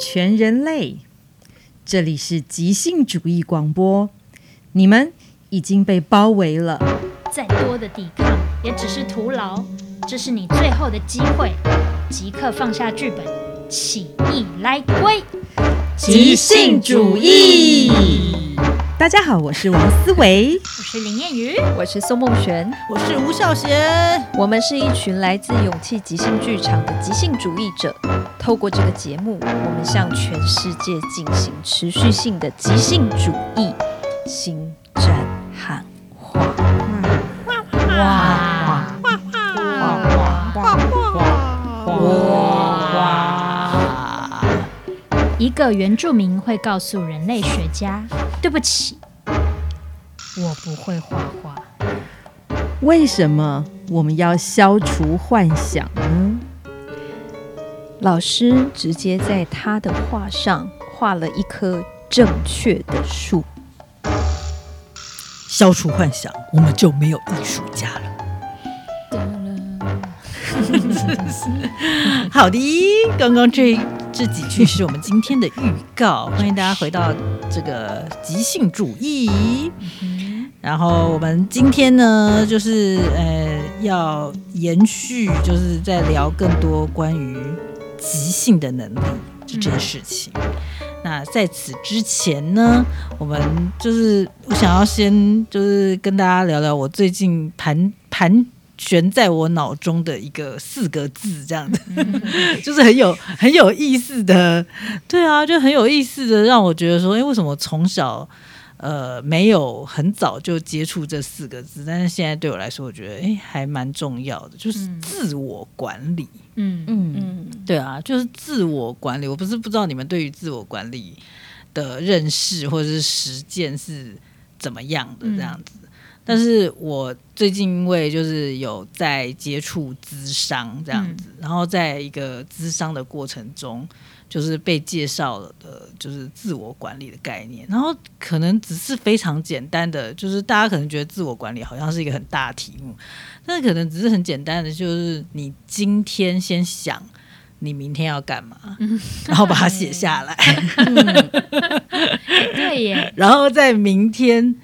全人类。这里是即兴主义广播，你们已经被包围了，再多的抵抗也只是徒劳。这是你最后的机会，即刻放下剧本，起义来归，即兴主义。大家好，我是王思维，我是林燕瑜，我是宋梦璇，我是吴孝贤。我们是一群来自勇气即兴剧场的即兴主义者。透过这个节目，我们向全世界进行持续性的即兴主义新战喊一个原住民会告诉人类学家。对不起，我不会画画。为什么我们要消除幻想呢？老师直接在他的画上画了一棵正确的树。消除幻想，我们就没有艺术家了。好的，刚刚这这几句是我们今天的预告，欢迎大家回到这个即兴主义。然后我们今天呢，就是呃要延续，就是在聊更多关于即兴的能力这件事情。那在此之前呢，我们就是我想要先就是跟大家聊聊我最近盘盘。悬在我脑中的一个四个字，这样。子，就是很有很有意思的，对啊，就很有意思的，让我觉得说，哎，为什么从小呃没有很早就接触这四个字，但是现在对我来说，我觉得哎还蛮重要的，就是自我管理，嗯。嗯。嗯，对啊，就是自我管理。我不是不知道你们对于自我管理的认识或者是实践是怎么样的这样子。但是我最近因为就是有在接触咨商这样子，嗯、然后在一个咨商的过程中，就是被介绍了的，就是自我管理的概念。然后可能只是非常简单的，就是大家可能觉得自我管理好像是一个很大的题目，但是可能只是很简单的，就是你今天先想你明天要干嘛，嗯、然后把它写下来，对耶，然后在明天。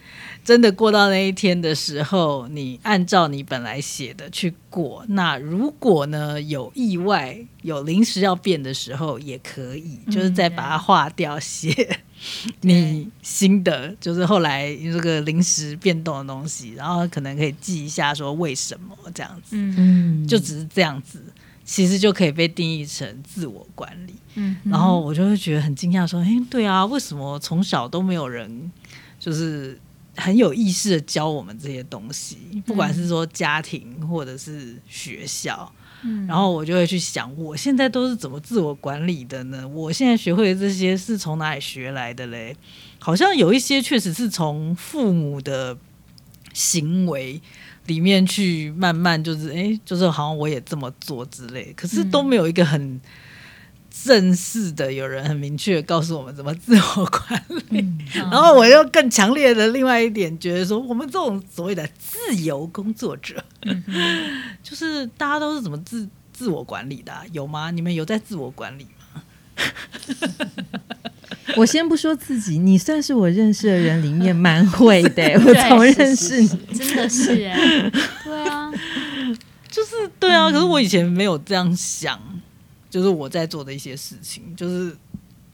真的过到那一天的时候，你按照你本来写的去过。那如果呢，有意外、有临时要变的时候，也可以，就是再把它划掉，写 你新的，就是后来这个临时变动的东西，然后可能可以记一下说为什么这样子。嗯，就只是这样子，其实就可以被定义成自我管理。嗯，然后我就会觉得很惊讶，说：“哎，对啊，为什么从小都没有人就是？”很有意识的教我们这些东西，不管是说家庭或者是学校，嗯，然后我就会去想，我现在都是怎么自我管理的呢？我现在学会的这些是从哪里学来的嘞？好像有一些确实是从父母的行为里面去慢慢，就是哎，就是好像我也这么做之类，可是都没有一个很。正式的，有人很明确的告诉我们怎么自我管理，嗯、然后我又更强烈的另外一点觉得说，我们这种所谓的自由工作者，嗯、就是大家都是怎么自自我管理的、啊？有吗？你们有在自我管理吗？我先不说自己，你算是我认识的人里面蛮会的，我从认识你真的是哎，对啊，就是对啊，可是我以前没有这样想。就是我在做的一些事情，就是，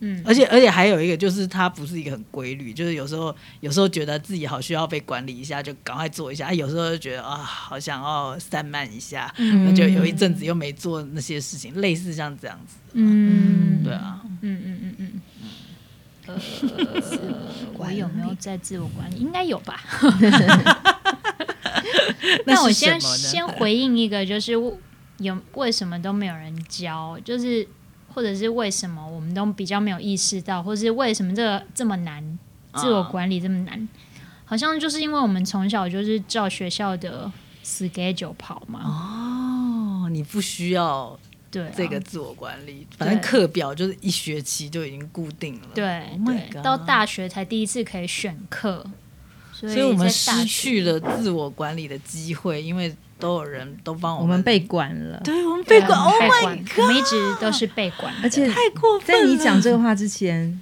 嗯，而且而且还有一个，就是它不是一个很规律，就是有时候有时候觉得自己好需要被管理一下，就赶快做一下；有时候就觉得啊，好想要散漫一下，嗯，就有一阵子又没做那些事情，类似像这样子，嗯，对啊，嗯嗯嗯嗯嗯，呃，我有没有在自我管理？应该有吧。那我先先回应一个，就是。有为什么都没有人教？就是或者是为什么我们都比较没有意识到，或是为什么这个这么难？自我管理这么难？好像就是因为我们从小就是照学校的 schedule 跑嘛。哦，你不需要对这个自我管理，反正课表就是一学期就已经固定了。对，对，到大学才第一次可以选课。所以，所以我们失去了自我管理的机会，因为都有人都帮我们，我们被管了。对，我们被管。Oh my god！我们一直都是被管，而且太过分了。在你讲这个话之前，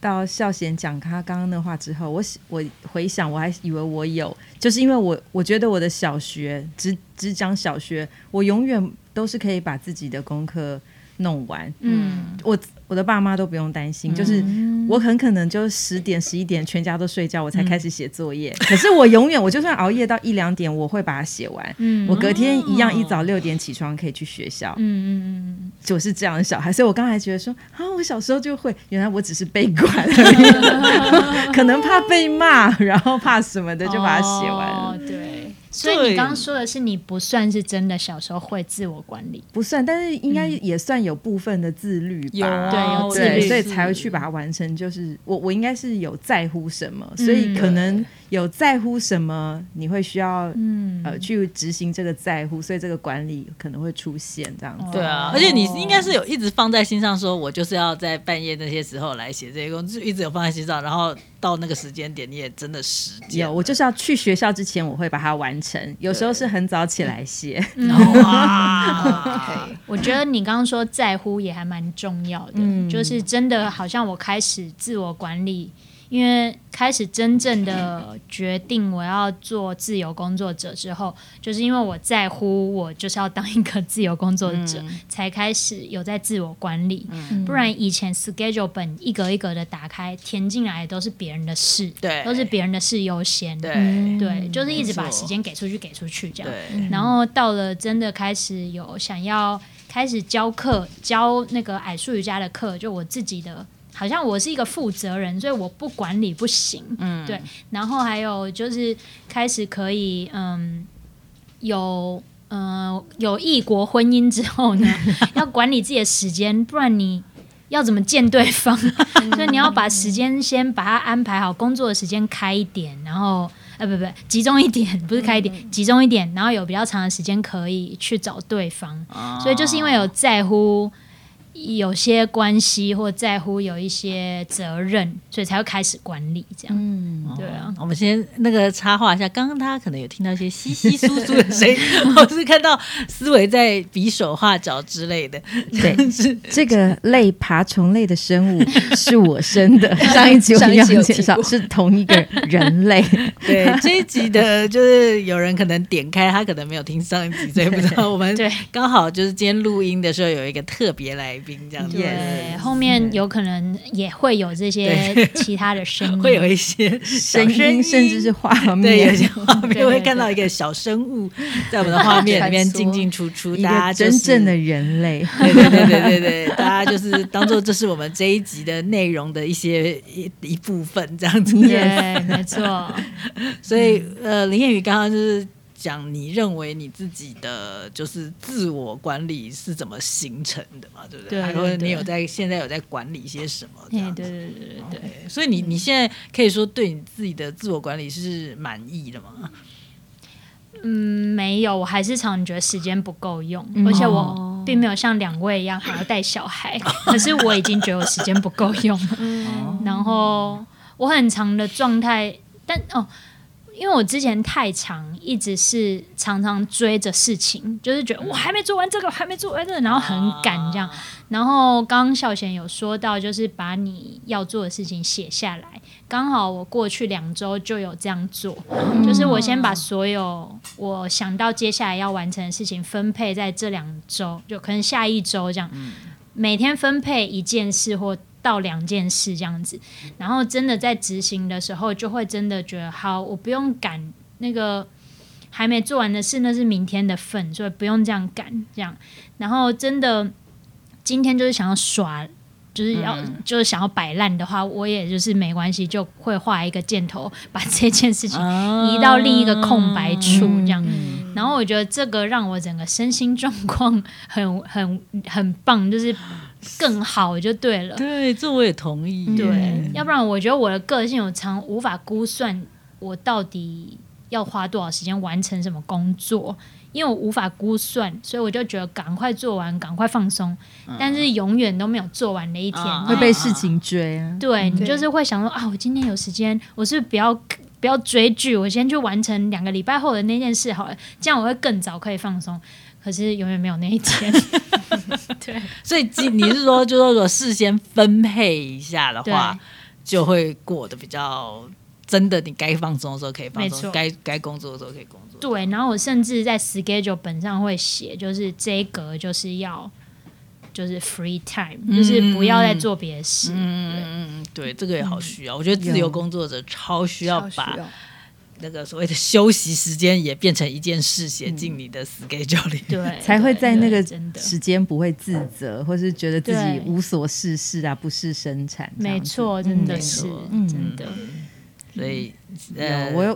到孝贤讲他刚刚那话之后，我我回想，我还以为我有，就是因为我我觉得我的小学只只讲小学，我永远都是可以把自己的功课弄完。嗯，我。我的爸妈都不用担心，就是我很可能就十点十一点全家都睡觉，我才开始写作业。可是我永远，我就算熬夜到一两点，我会把它写完。嗯我隔天一样一早六点起床可以去学校。嗯嗯嗯，就是这样的小孩。所以我刚才觉得说啊，我小时候就会，原来我只是被管而已，可能怕被骂，然后怕什么的，就把它写完。所以你刚刚说的是你不算是真的小时候会自我管理，不算，但是应该也算有部分的自律吧？对，有自律，所以才会去把它完成。就是我，我应该是有在乎什么，所以可能。有在乎什么，你会需要嗯呃去执行这个在乎，所以这个管理可能会出现这样子。对啊，而且你应该是有一直放在心上，说我就是要在半夜那些时候来写这些工作，就一直有放在心上，然后到那个时间点你也真的实践。有，我就是要去学校之前，我会把它完成。有时候是很早起来写。哇，我觉得你刚刚说在乎也还蛮重要的，嗯，就是真的好像我开始自我管理。因为开始真正的决定我要做自由工作者之后，就是因为我在乎我就是要当一个自由工作者，嗯、才开始有在自我管理。嗯、不然以前 schedule 本一格一格的打开填进来都是别人的事，对，都是别人的事优先，对，对，就是一直把时间给出去给出去这样。然后到了真的开始有想要开始教课教那个矮树瑜伽的课，就我自己的。好像我是一个负责人，所以我不管理不行。嗯，对。然后还有就是开始可以，嗯，有，嗯，有异国婚姻之后呢，要管理自己的时间，不然你要怎么见对方？所以你要把时间先把它安排好，工作的时间开一点，然后，呃，不不，集中一点，不是开一点，嗯、集中一点，然后有比较长的时间可以去找对方。哦、所以就是因为有在乎。有些关系或在乎有一些责任，所以才会开始管理这样。嗯，对啊。哦、我们先那个插话一下，刚刚大家可能有听到一些稀稀疏疏的声音，我是看到思维在比手画脚之类的。对，是这个类爬虫类的生物 是我生的。上一集我们要介绍是同一个人类。对，这一集的就是有人可能点开，他可能没有听上一集，所以不知道我们对刚好就是今天录音的时候有一个特别来宾。这样对，对后面有可能也会有这些 其他的声音，会有一些声音，甚至是画面，对，有些画面 会看到一个小生物在我们的画面里面进进出出，大家、就是、真正的人类，对对对对对对，大家就是当做这是我们这一集的内容的一些一一部分，这样子，对，没错。所以呃，林彦宇刚刚就是。讲你认为你自己的就是自我管理是怎么形成的嘛？对不对？还说你有在现在有在管理些什么？对对对对对对。所以你你现在可以说对你自己的自我管理是满意的吗？嗯，没有，我还是常觉得时间不够用，嗯、而且我并没有像两位一样还要带小孩，可是我已经觉得我时间不够用了。嗯、然后我很长的状态，但哦。因为我之前太长，一直是常常追着事情，就是觉得我还没做完这个，还没做完这个，然后很赶这样。然后刚刚孝贤有说到，就是把你要做的事情写下来。刚好我过去两周就有这样做，就是我先把所有我想到接下来要完成的事情分配在这两周，就可能下一周这样，每天分配一件事或。到两件事这样子，然后真的在执行的时候，就会真的觉得好，我不用赶那个还没做完的事，那是明天的份，所以不用这样赶这样。然后真的今天就是想要耍，就是要、嗯、就是想要摆烂的话，我也就是没关系，就会画一个箭头，把这件事情移到另一个空白处这样。嗯、然后我觉得这个让我整个身心状况很很很棒，就是。更好就对了，对，这我也同意。对，嗯、要不然我觉得我的个性我常无法估算我到底要花多少时间完成什么工作，因为我无法估算，所以我就觉得赶快做完，赶快放松。嗯、但是永远都没有做完的一天，会被事情追啊。对，你就是会想说啊，我今天有时间，我是不是不要不要追剧，我先去完成两个礼拜后的那件事好了，这样我会更早可以放松。可是永远没有那一天。对，所以你是说，就是说，如果事先分配一下的话，就会过得比较真的。你该放松的时候可以放松，该该工作的时候可以工作。对，然后我甚至在 schedule 本上会写，就是这一格就是要就是 free time，、嗯、就是不要再做别的事。嗯嗯对，这个也好需要。我觉得自由工作者超需要把。那个所谓的休息时间也变成一件事，写进你的 schedule 里，对，才会在那个时间不会自责，或是觉得自己无所事事啊，不是生产。没错，真的是，真的。所以，呃，我我。